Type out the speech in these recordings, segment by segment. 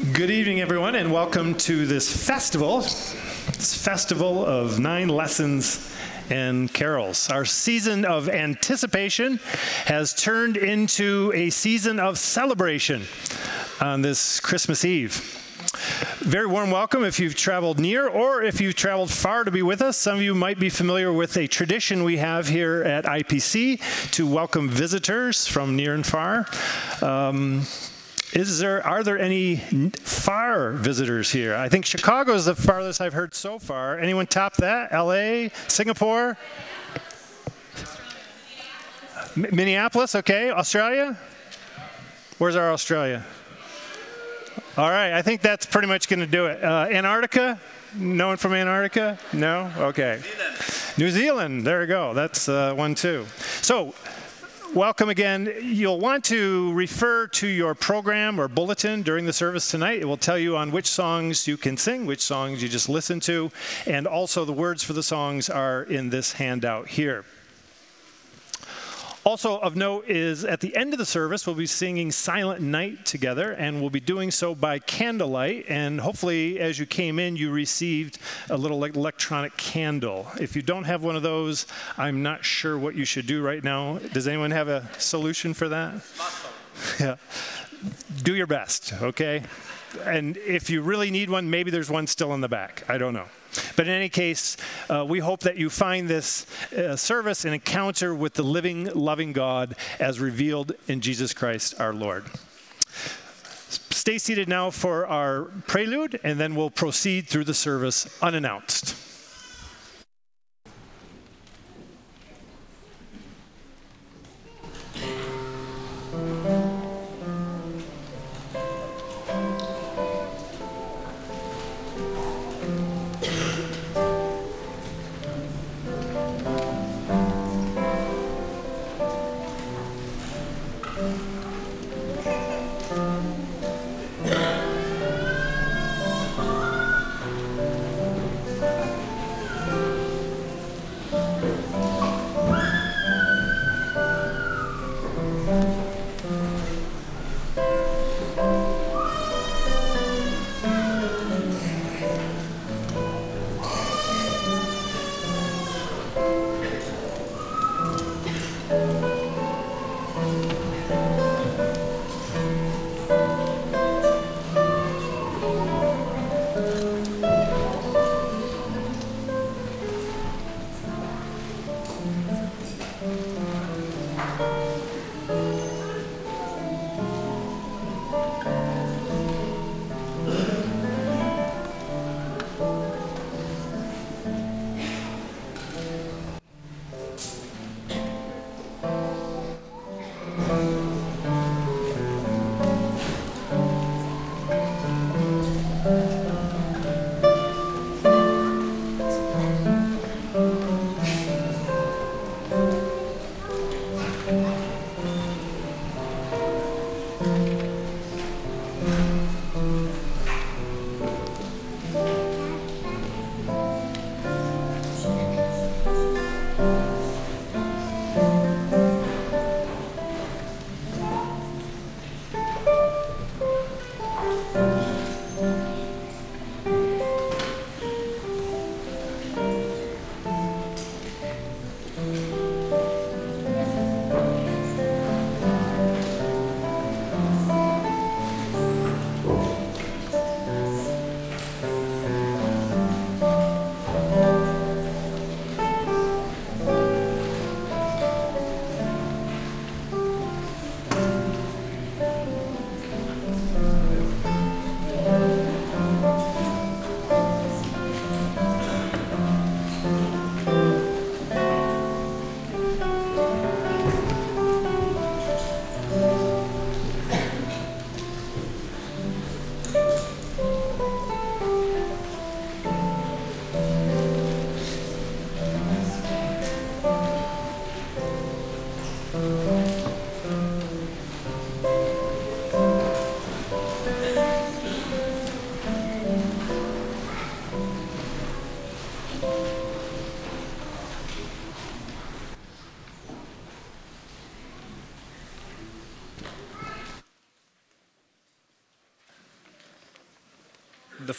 Good evening, everyone, and welcome to this festival. This festival of nine lessons and carols. Our season of anticipation has turned into a season of celebration on this Christmas Eve. Very warm welcome if you've traveled near or if you've traveled far to be with us. Some of you might be familiar with a tradition we have here at IPC to welcome visitors from near and far. Um, is there are there any far visitors here? I think Chicago is the farthest I've heard so far. Anyone top that? LA, Singapore, Minneapolis. Okay, Australia. Where's our Australia? All right, I think that's pretty much going to do it. Uh, Antarctica? No one from Antarctica? No? Okay. New Zealand. New Zealand. There we go. That's uh, one too. So welcome again. You'll want to refer to your program or bulletin during the service tonight. It will tell you on which songs you can sing, which songs you just listen to, and also the words for the songs are in this handout here. Also of note is at the end of the service, we'll be singing Silent Night together, and we'll be doing so by candlelight. And hopefully, as you came in, you received a little electronic candle. If you don't have one of those, I'm not sure what you should do right now. Does anyone have a solution for that? Yeah. Do your best, okay? And if you really need one, maybe there's one still in the back. I don't know. But in any case, uh, we hope that you find this uh, service an encounter with the living, loving God as revealed in Jesus Christ our Lord. Stay seated now for our prelude, and then we'll proceed through the service unannounced.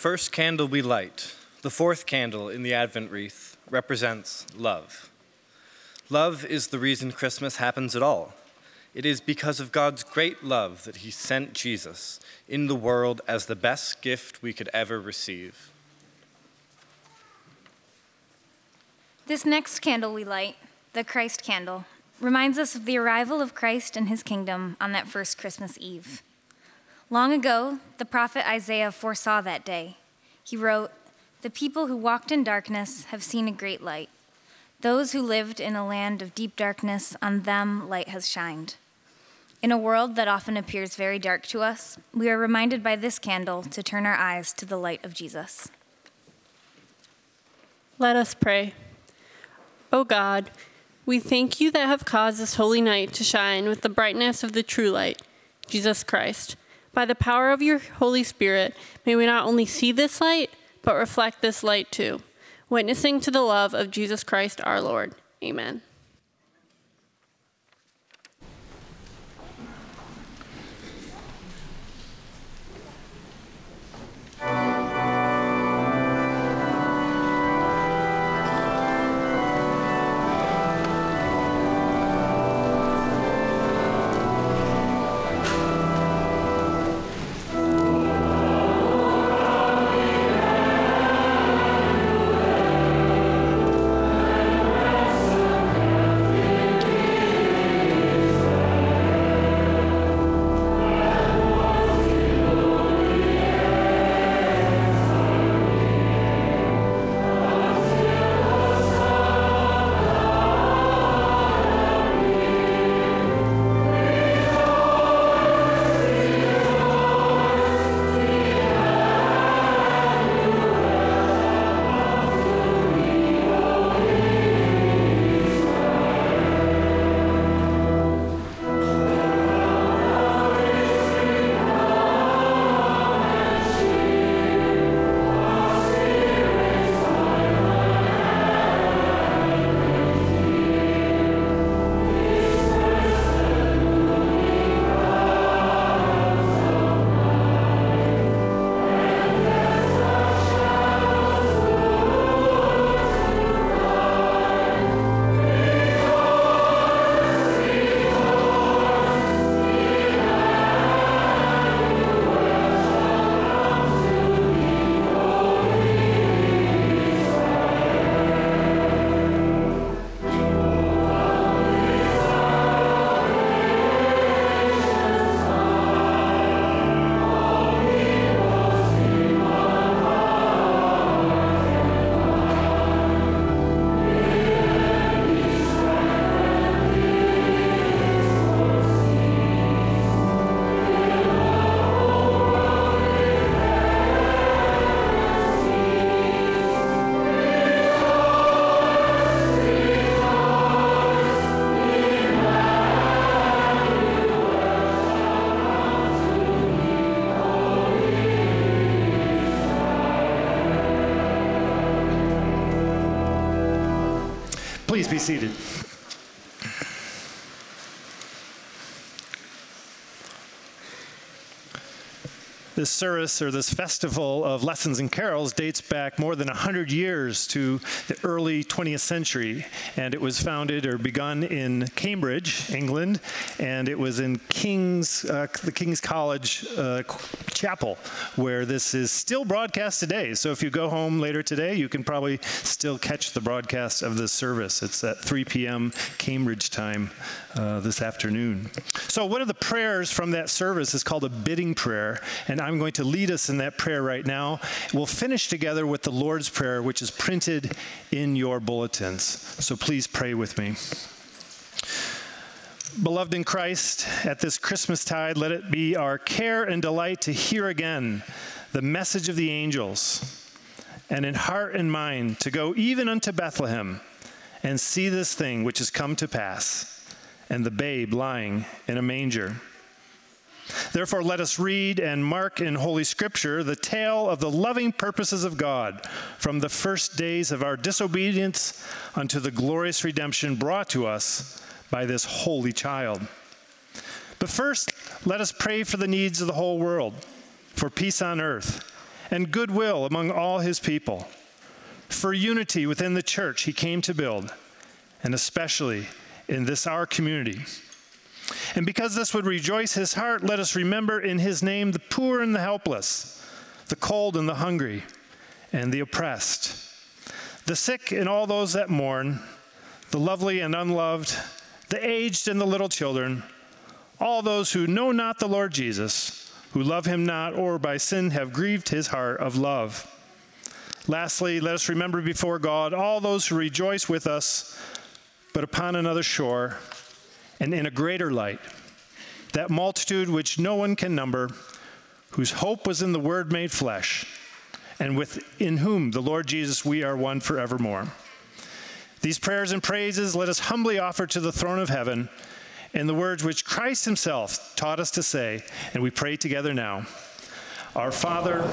First candle we light, the fourth candle in the Advent wreath, represents love. Love is the reason Christmas happens at all. It is because of God's great love that He sent Jesus in the world as the best gift we could ever receive. This next candle we light, the Christ candle, reminds us of the arrival of Christ and his kingdom on that first Christmas Eve. Long ago, the prophet Isaiah foresaw that day. He wrote, The people who walked in darkness have seen a great light. Those who lived in a land of deep darkness, on them light has shined. In a world that often appears very dark to us, we are reminded by this candle to turn our eyes to the light of Jesus. Let us pray. O God, we thank you that have caused this holy night to shine with the brightness of the true light, Jesus Christ. By the power of your Holy Spirit, may we not only see this light, but reflect this light too, witnessing to the love of Jesus Christ our Lord. Amen. This service or this festival of lessons and carols dates back more than 100 years to the early 20th century. And it was founded or begun in Cambridge, England, and it was in King's, uh, the King's College uh, Chapel, where this is still broadcast today. So if you go home later today, you can probably still catch the broadcast of this service. It's at 3 p.m. Cambridge time uh, this afternoon. So one of the prayers from that service is called a bidding prayer, and I'm going to lead us in that prayer right now. We'll finish together with the Lord's Prayer, which is printed in your bulletins. So please pray with me. Beloved in Christ, at this Christmas tide, let it be our care and delight to hear again the message of the angels, and in heart and mind to go even unto Bethlehem and see this thing which has come to pass, and the babe lying in a manger. Therefore, let us read and mark in Holy Scripture the tale of the loving purposes of God from the first days of our disobedience unto the glorious redemption brought to us by this holy child. But first, let us pray for the needs of the whole world, for peace on earth, and goodwill among all his people. For unity within the church, he came to build, and especially in this our community. And because this would rejoice his heart, let us remember in his name the poor and the helpless, the cold and the hungry, and the oppressed, the sick and all those that mourn, the lovely and unloved, the aged and the little children, all those who know not the Lord Jesus, who love him not, or by sin have grieved his heart of love. Lastly, let us remember before God all those who rejoice with us, but upon another shore and in a greater light, that multitude which no one can number, whose hope was in the Word made flesh, and within whom the Lord Jesus we are one forevermore. These prayers and praises let us humbly offer to the throne of heaven in the words which Christ Himself taught us to say, and we pray together now. Our Father,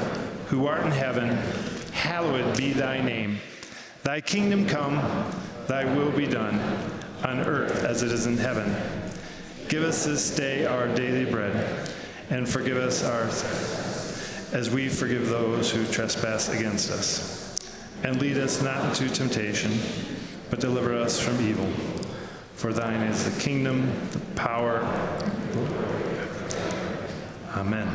who art in heaven, hallowed be thy name. Thy kingdom come, thy will be done, on earth as it is in heaven. Give us this day our daily bread, and forgive us our as we forgive those who trespass against us. And lead us not into temptation, but deliver us from evil. For thine is the kingdom, the power. Amen.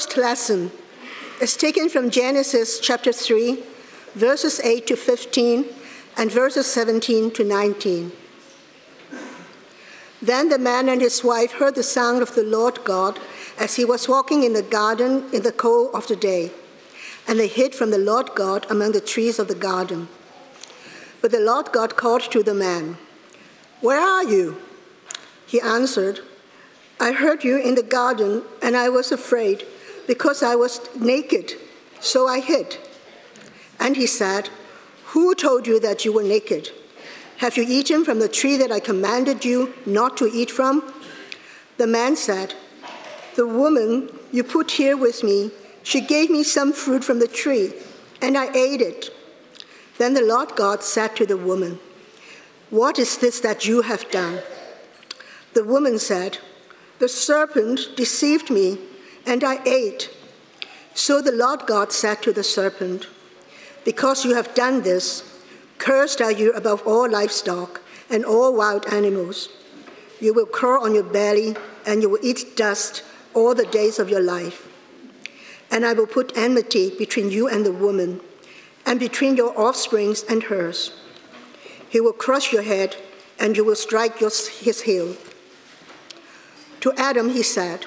First lesson is taken from Genesis chapter 3, verses 8 to 15 and verses 17 to 19. Then the man and his wife heard the sound of the Lord God as he was walking in the garden in the cool of the day, and they hid from the Lord God among the trees of the garden. But the Lord God called to the man, Where are you? He answered, I heard you in the garden, and I was afraid because I was naked, so I hid. And he said, Who told you that you were naked? Have you eaten from the tree that I commanded you not to eat from? The man said, The woman you put here with me, she gave me some fruit from the tree, and I ate it. Then the Lord God said to the woman, What is this that you have done? The woman said, The serpent deceived me, and I ate. So the Lord God said to the serpent, Because you have done this, cursed are you above all livestock and all wild animals. You will crawl on your belly, and you will eat dust all the days of your life. And I will put enmity between you and the woman, and between your offsprings and hers. He will crush your head, and you will strike your, his heel. To Adam he said,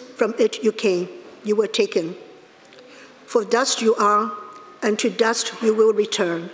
from it you came, you were taken. For dust you are, and to dust you will return.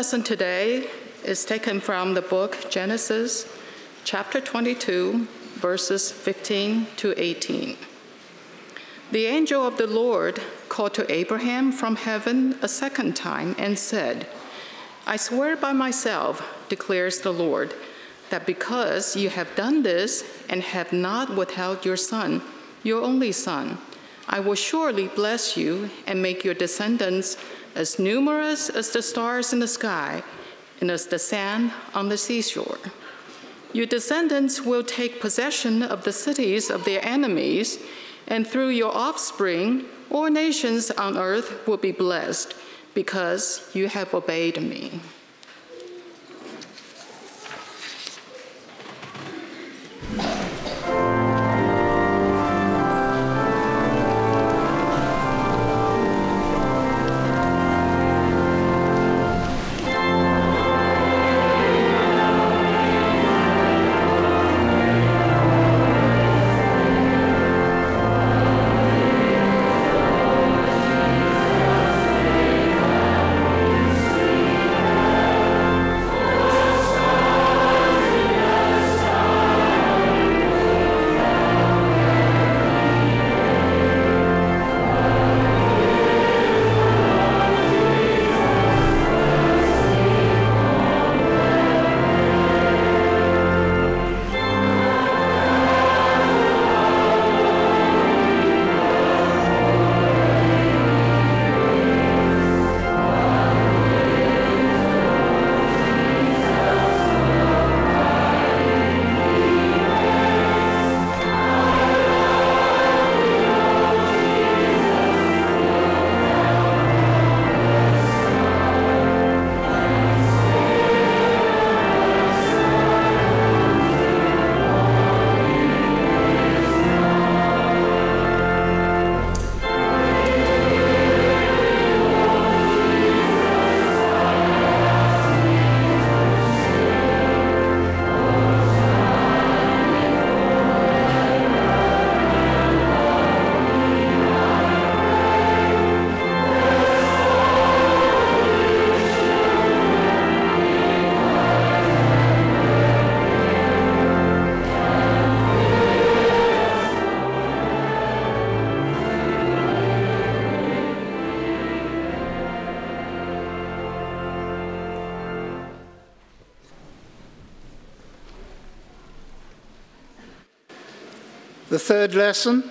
Lesson today is taken from the book Genesis, chapter 22, verses 15 to 18. The angel of the Lord called to Abraham from heaven a second time and said, I swear by myself, declares the Lord, that because you have done this and have not withheld your son, your only son, I will surely bless you and make your descendants as numerous as the stars in the sky and as the sand on the seashore. Your descendants will take possession of the cities of their enemies, and through your offspring, all nations on earth will be blessed because you have obeyed me. The third lesson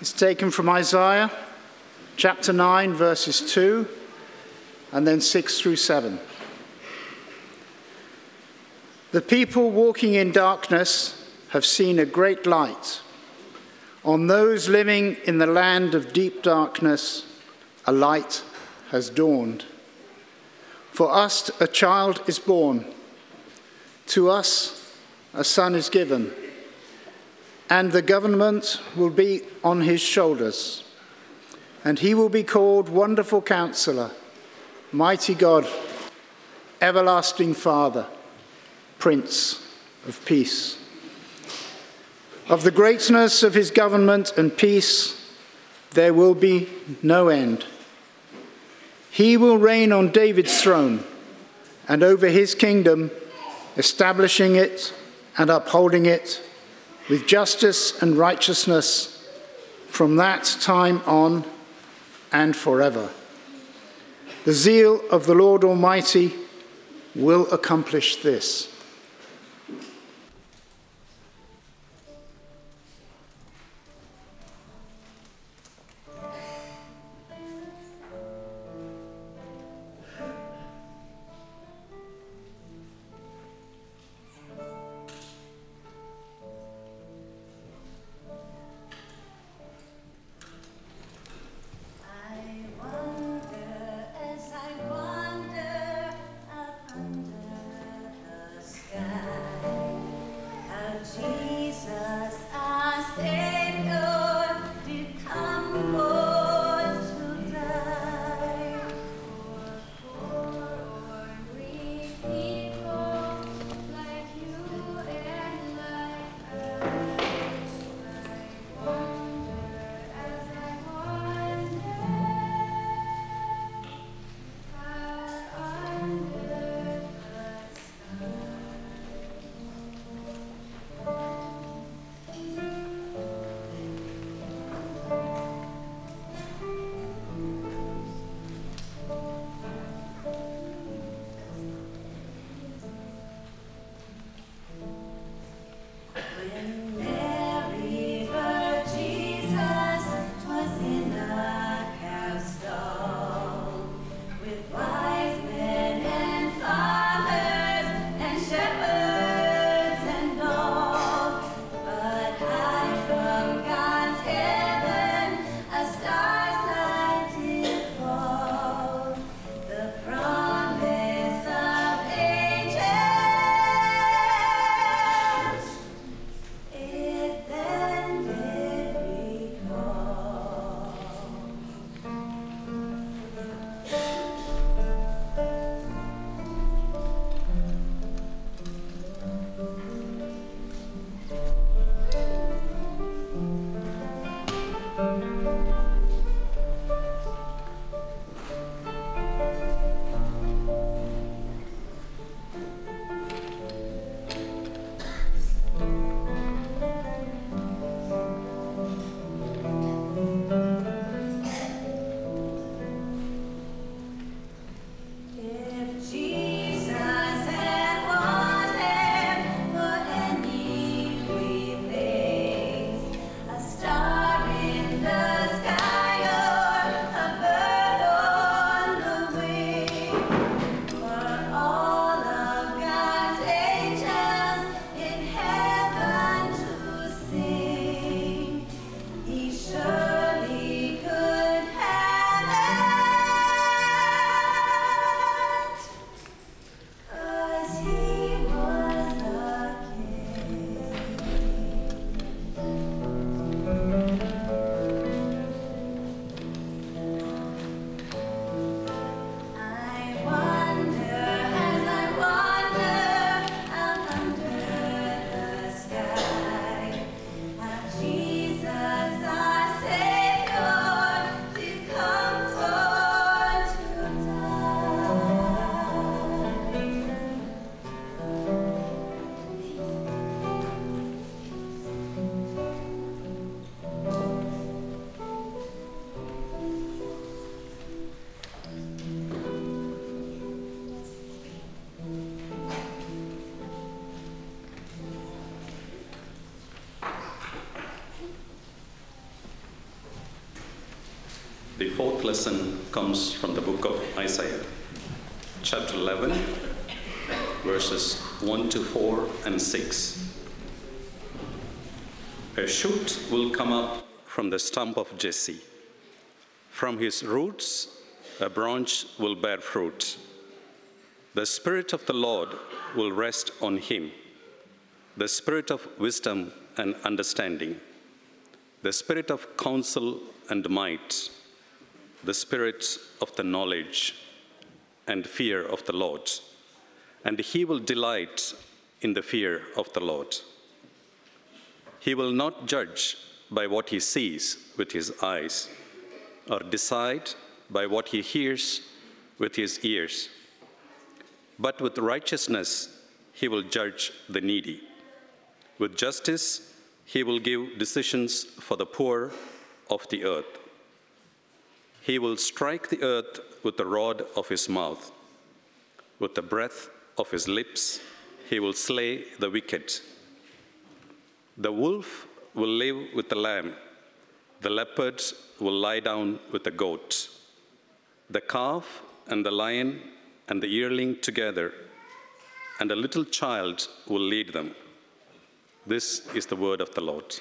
is taken from Isaiah chapter 9, verses 2, and then 6 through 7. The people walking in darkness have seen a great light. On those living in the land of deep darkness, a light has dawned. For us, a child is born. To us, a son is given and the government will be on his shoulders. And he will be called Wonderful Counselor, Mighty God, Everlasting Father, Prince of Peace. Of the greatness of his government and peace, there will be no end. He will reign on David's throne and over his kingdom, establishing it and upholding it with justice and righteousness from that time on and forever. The zeal of the Lord Almighty will accomplish this. Lesson comes from the book of Isaiah, chapter 11, verses 1 to 4 and 6. A shoot will come up from the stump of Jesse. From his roots, a branch will bear fruit. The Spirit of the Lord will rest on him the Spirit of wisdom and understanding, the Spirit of counsel and might, the Spirit of the knowledge and fear of the Lord. And he will delight in the fear of the Lord. He will not judge by what he sees with his eyes, or decide by what he hears with his ears. But with righteousness he will judge the needy. With justice he will give decisions for the poor of the earth. He will strike the earth with the rod of his mouth. With the breath of his lips he will slay the wicked. The wolf will live with the lamb. The leopard will lie down with the goat. The calf and the lion and the yearling together, and a little child will lead them. This is the word of the Lord.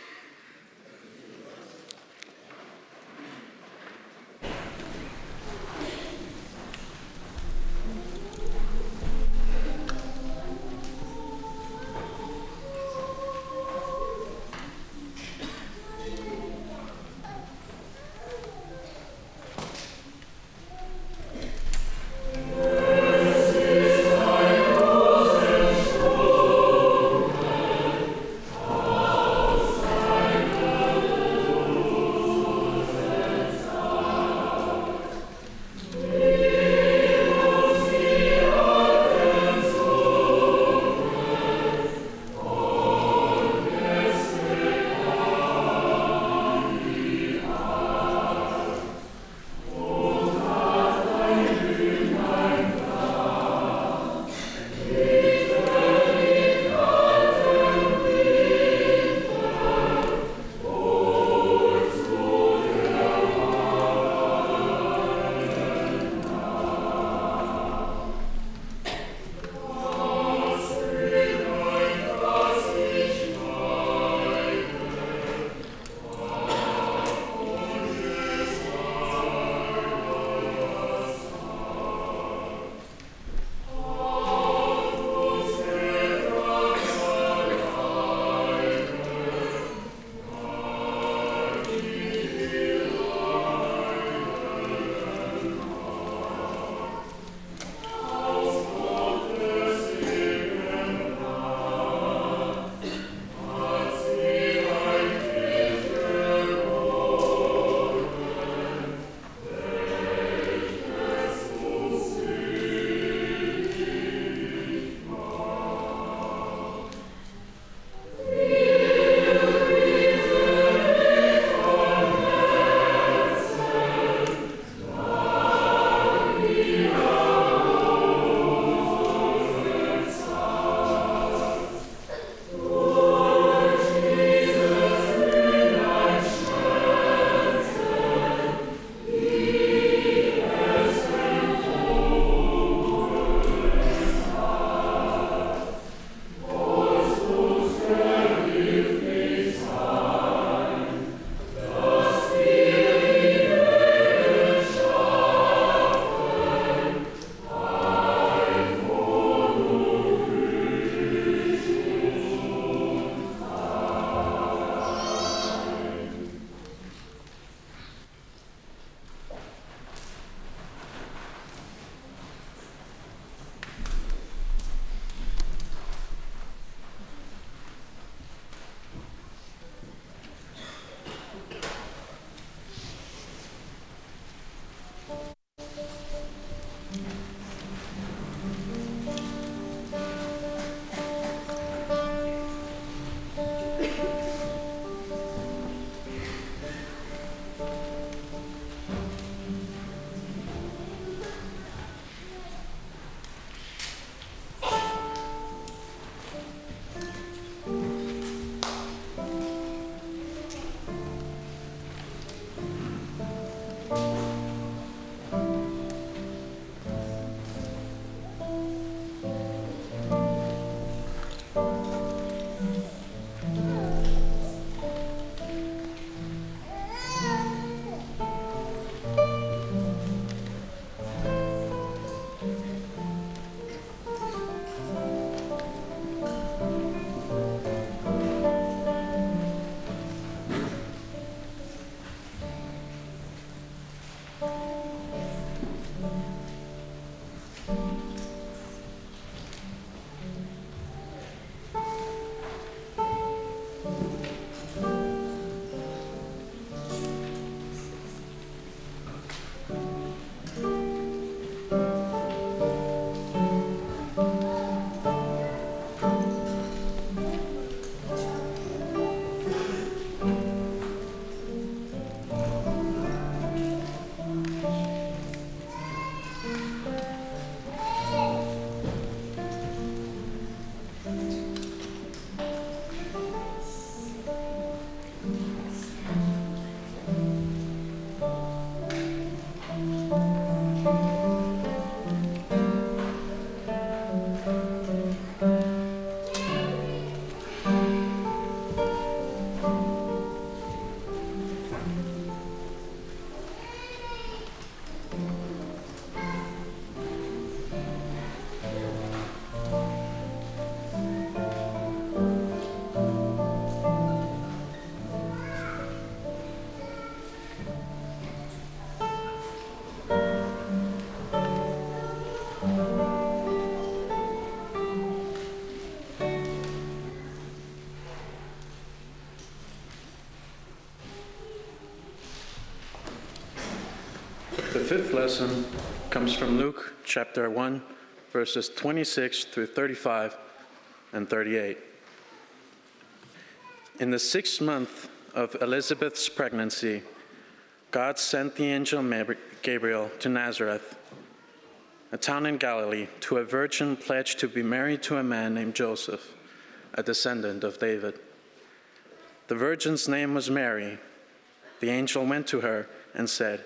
Fifth lesson comes from Luke chapter 1, verses 26 through 35 and 38. In the sixth month of Elizabeth's pregnancy, God sent the angel Gabriel to Nazareth, a town in Galilee, to a virgin pledged to be married to a man named Joseph, a descendant of David. The virgin's name was Mary. The angel went to her and said,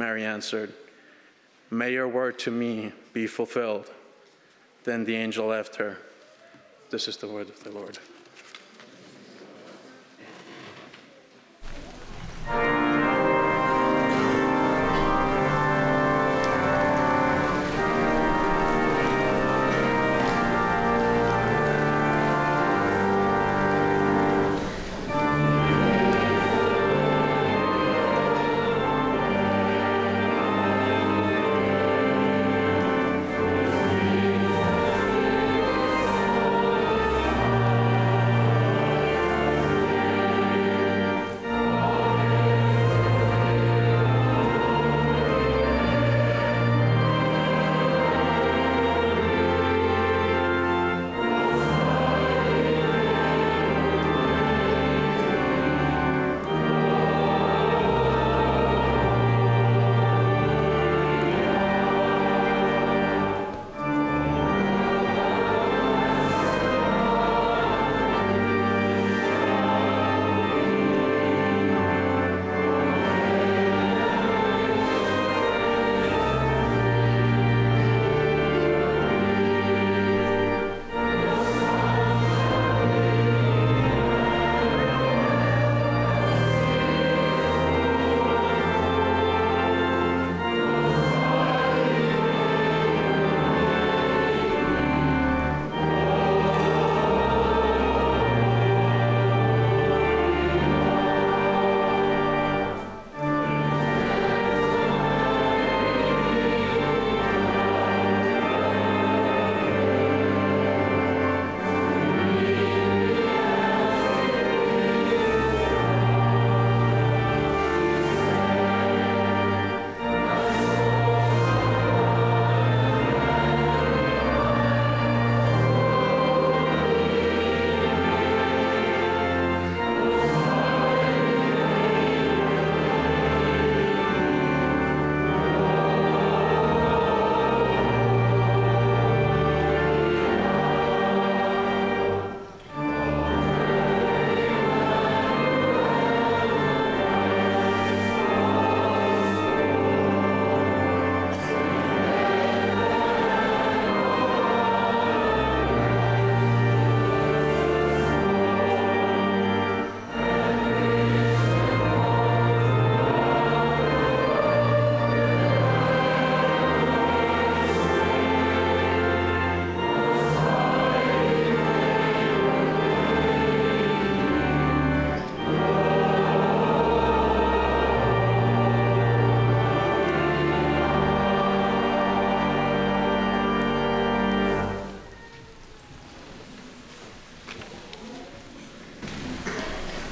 Mary answered. May your word to me be fulfilled. Then the angel left her. This is the word of the Lord.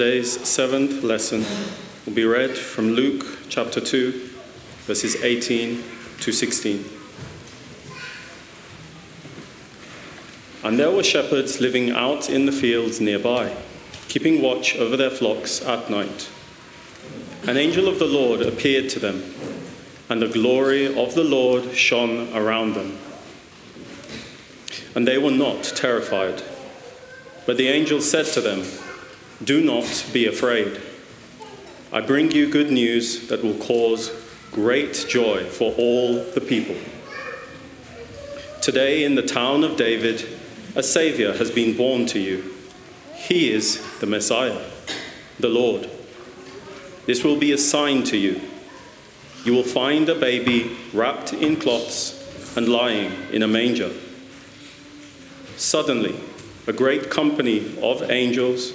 Today's seventh lesson will be read from Luke chapter 2, verses 18 to 16. And there were shepherds living out in the fields nearby, keeping watch over their flocks at night. An angel of the Lord appeared to them, and the glory of the Lord shone around them. And they were not terrified. But the angel said to them, Do not be afraid. I bring you good news that will cause great joy for all the people. Today, in the town of David, a Savior has been born to you. He is the Messiah, the Lord. This will be a sign to you. You will find a baby wrapped in cloths and lying in a manger. Suddenly, a great company of angels,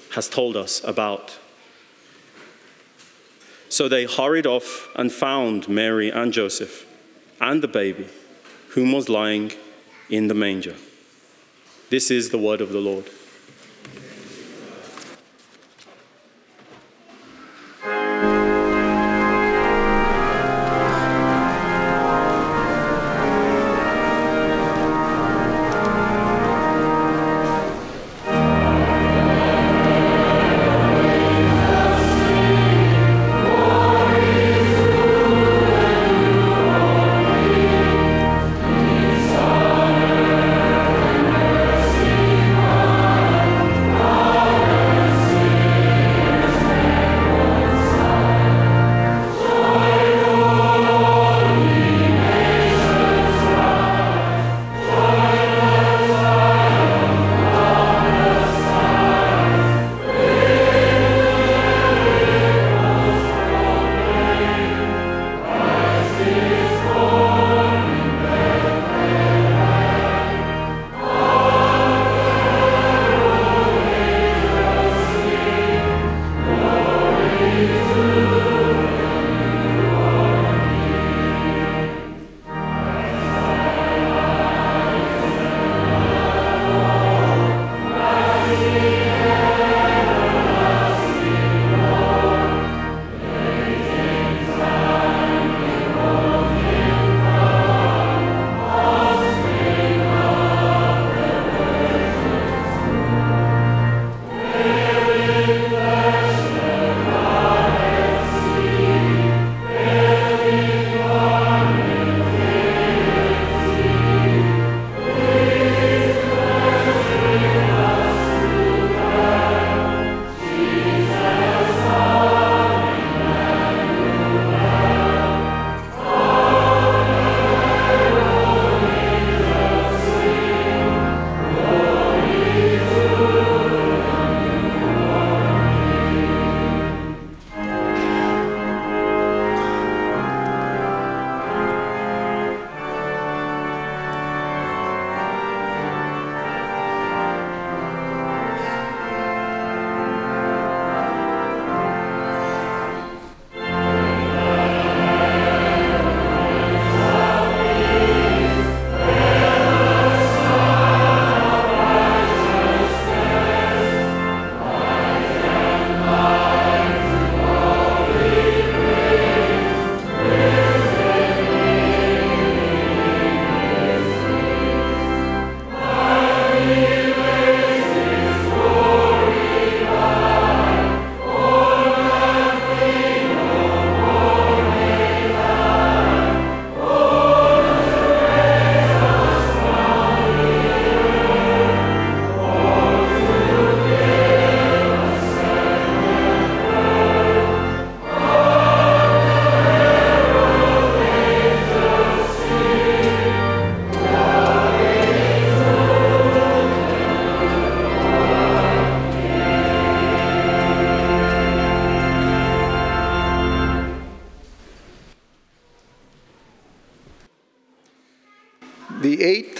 has told us about. So they hurried off and found Mary and Joseph and the baby, whom was lying in the manger. This is the word of the Lord.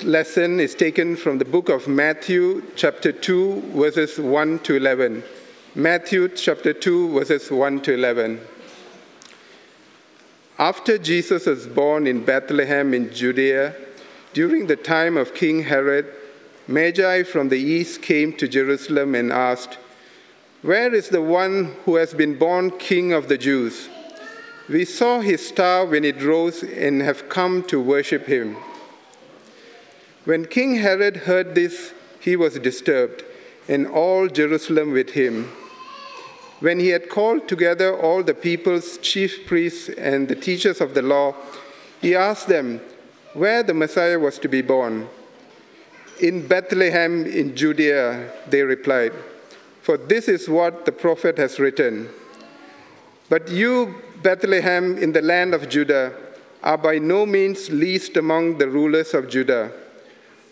Lesson is taken from the book of Matthew, chapter 2, verses 1 to 11. Matthew, chapter 2, verses 1 to 11. After Jesus was born in Bethlehem in Judea, during the time of King Herod, Magi from the east came to Jerusalem and asked, Where is the one who has been born King of the Jews? We saw his star when it rose and have come to worship him. When King Herod heard this, he was disturbed, and all Jerusalem with him. When he had called together all the people's chief priests and the teachers of the law, he asked them where the Messiah was to be born. In Bethlehem in Judea, they replied, for this is what the prophet has written. But you, Bethlehem, in the land of Judah, are by no means least among the rulers of Judah.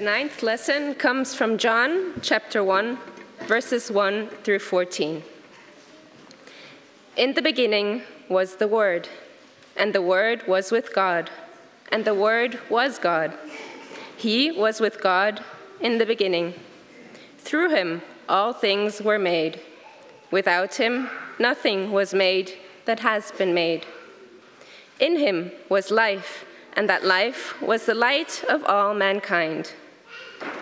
The ninth lesson comes from John chapter 1, verses 1 through 14. In the beginning was the Word, and the Word was with God, and the Word was God. He was with God in the beginning. Through him all things were made. Without him nothing was made that has been made. In him was life, and that life was the light of all mankind.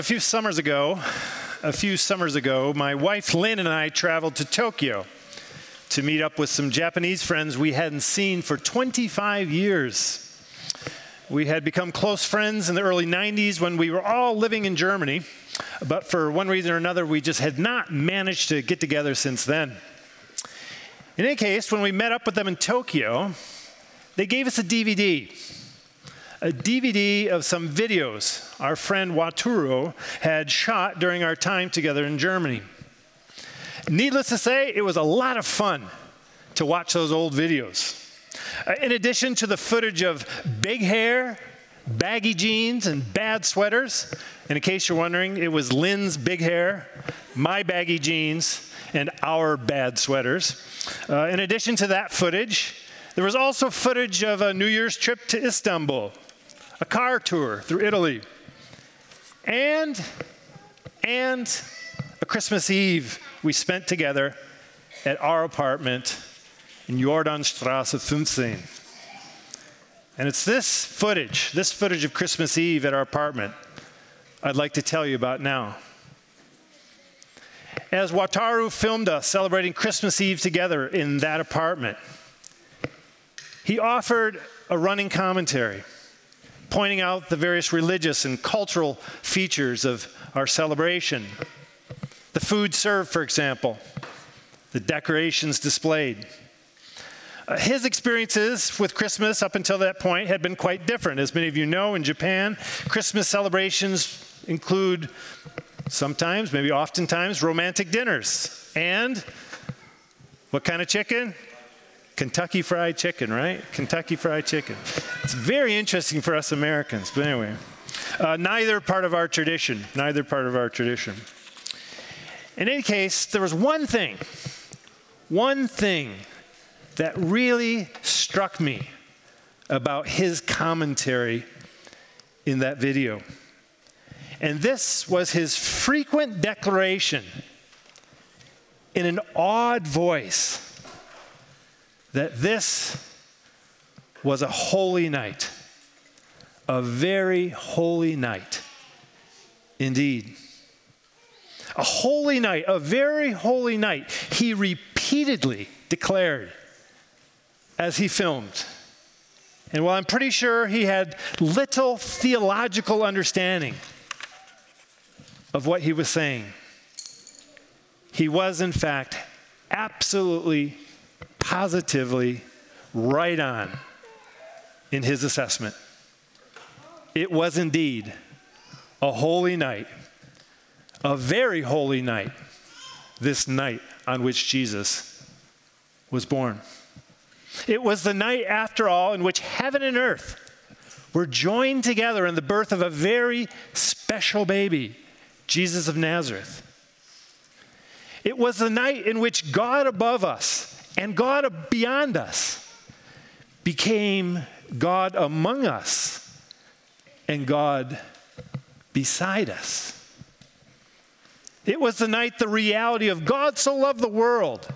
A few summers ago, a few summers ago, my wife Lynn and I traveled to Tokyo to meet up with some Japanese friends we hadn't seen for 25 years. We had become close friends in the early 90s when we were all living in Germany, but for one reason or another, we just had not managed to get together since then. In any case, when we met up with them in Tokyo, they gave us a DVD a DVD of some videos our friend Wataru had shot during our time together in Germany. Needless to say, it was a lot of fun to watch those old videos. Uh, in addition to the footage of big hair, baggy jeans, and bad sweaters, and in case you're wondering, it was Lynn's big hair, my baggy jeans, and our bad sweaters. Uh, in addition to that footage, there was also footage of a New Year's trip to Istanbul a car tour through Italy, and, and a Christmas Eve we spent together at our apartment in Jordanstrasse 15. And it's this footage, this footage of Christmas Eve at our apartment, I'd like to tell you about now. As Wataru filmed us celebrating Christmas Eve together in that apartment, he offered a running commentary pointing out the various religious and cultural features of our celebration. The food served, for example, the decorations displayed. Uh, his experiences with Christmas up until that point had been quite different. As many of you know, in Japan, Christmas celebrations include sometimes, maybe oftentimes, romantic dinners. And what kind of chicken? Kentucky Fried Chicken, right? Kentucky Fried Chicken. It's very interesting for us Americans, but anyway. Uh, neither part of our tradition, neither part of our tradition. In any case, there was one thing, one thing that really struck me about his commentary in that video. And this was his frequent declaration in an awed voice that this was a holy night, a very holy night indeed. A holy night, a very holy night, he repeatedly declared as he filmed. And while I'm pretty sure he had little theological understanding of what he was saying, he was, in fact, absolutely, positively right on in his assessment. It was indeed a holy night, a very holy night, this night on which Jesus was born. It was the night, after all, in which heaven and earth were joined together in the birth of a very special baby, Jesus of Nazareth. It was the night in which God above us and God beyond us became God among us and God beside us. It was the night the reality of God so loved the world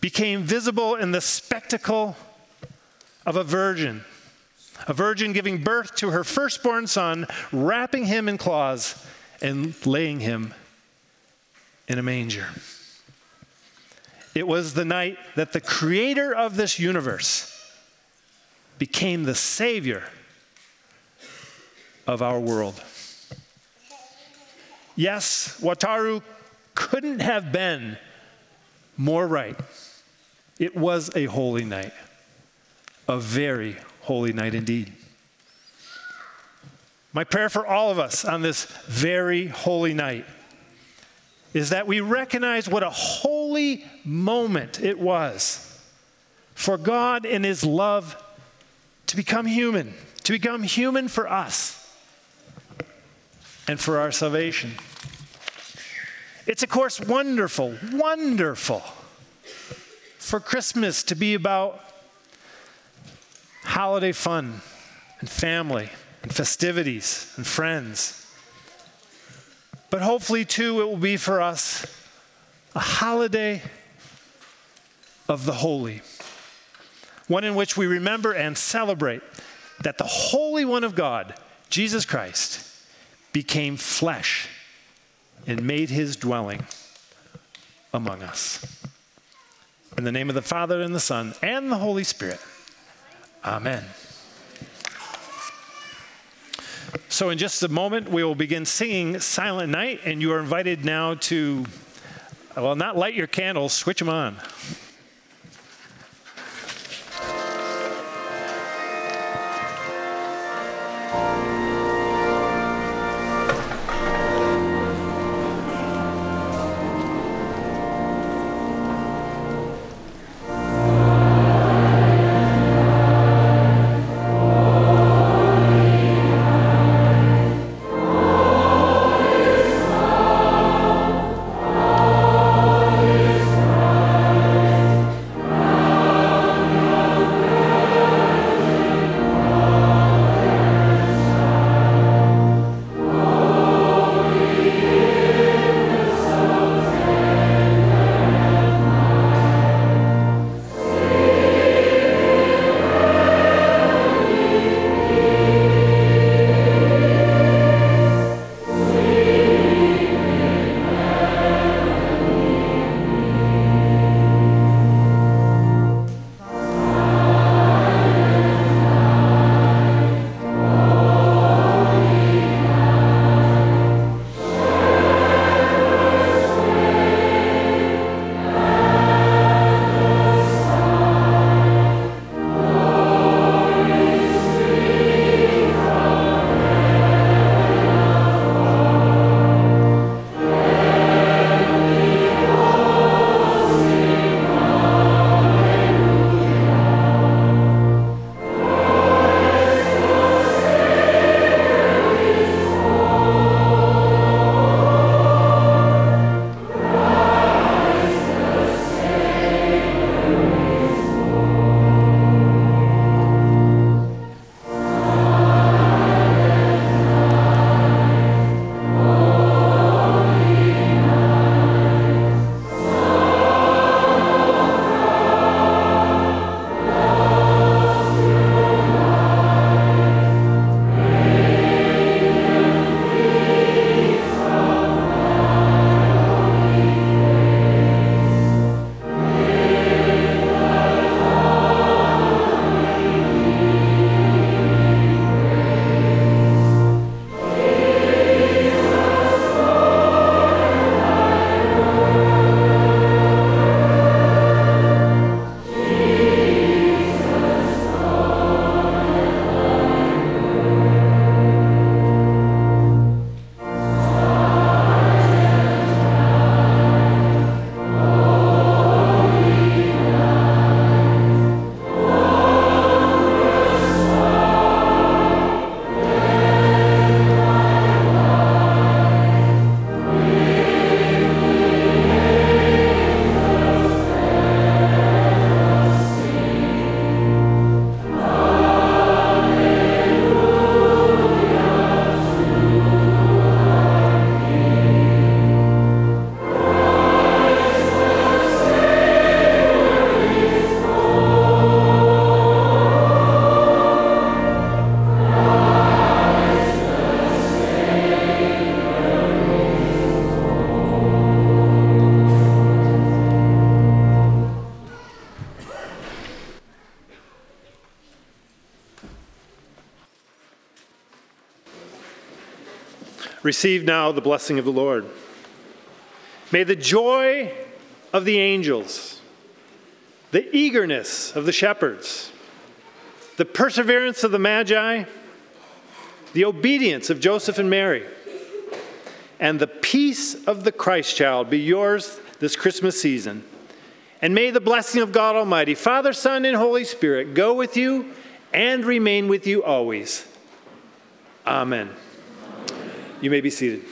became visible in the spectacle of a virgin. A virgin giving birth to her firstborn son, wrapping him in cloths and laying him in a manger. It was the night that the creator of this universe became the savior of our world. Yes, Wataru couldn't have been more right. It was a holy night, a very holy night indeed. My prayer for all of us on this very holy night is that we recognize what a holy moment it was for God in His love to become human, to become human for us and for our salvation. It's, of course, wonderful, wonderful for Christmas to be about holiday fun and family and festivities and friends. But hopefully, too, it will be for us a holiday of the holy, one in which we remember and celebrate that the Holy One of God, Jesus Christ, became flesh and made his dwelling among us. In the name of the Father, and the Son, and the Holy Spirit. Amen. So, in just a moment, we will begin singing Silent Night, and you are invited now to, well, not light your candles, switch them on. Receive now the blessing of the Lord. May the joy of the angels, the eagerness of the shepherds, the perseverance of the Magi, the obedience of Joseph and Mary, and the peace of the Christ child be yours this Christmas season. And may the blessing of God Almighty, Father, Son, and Holy Spirit go with you and remain with you always. Amen. You may be seated.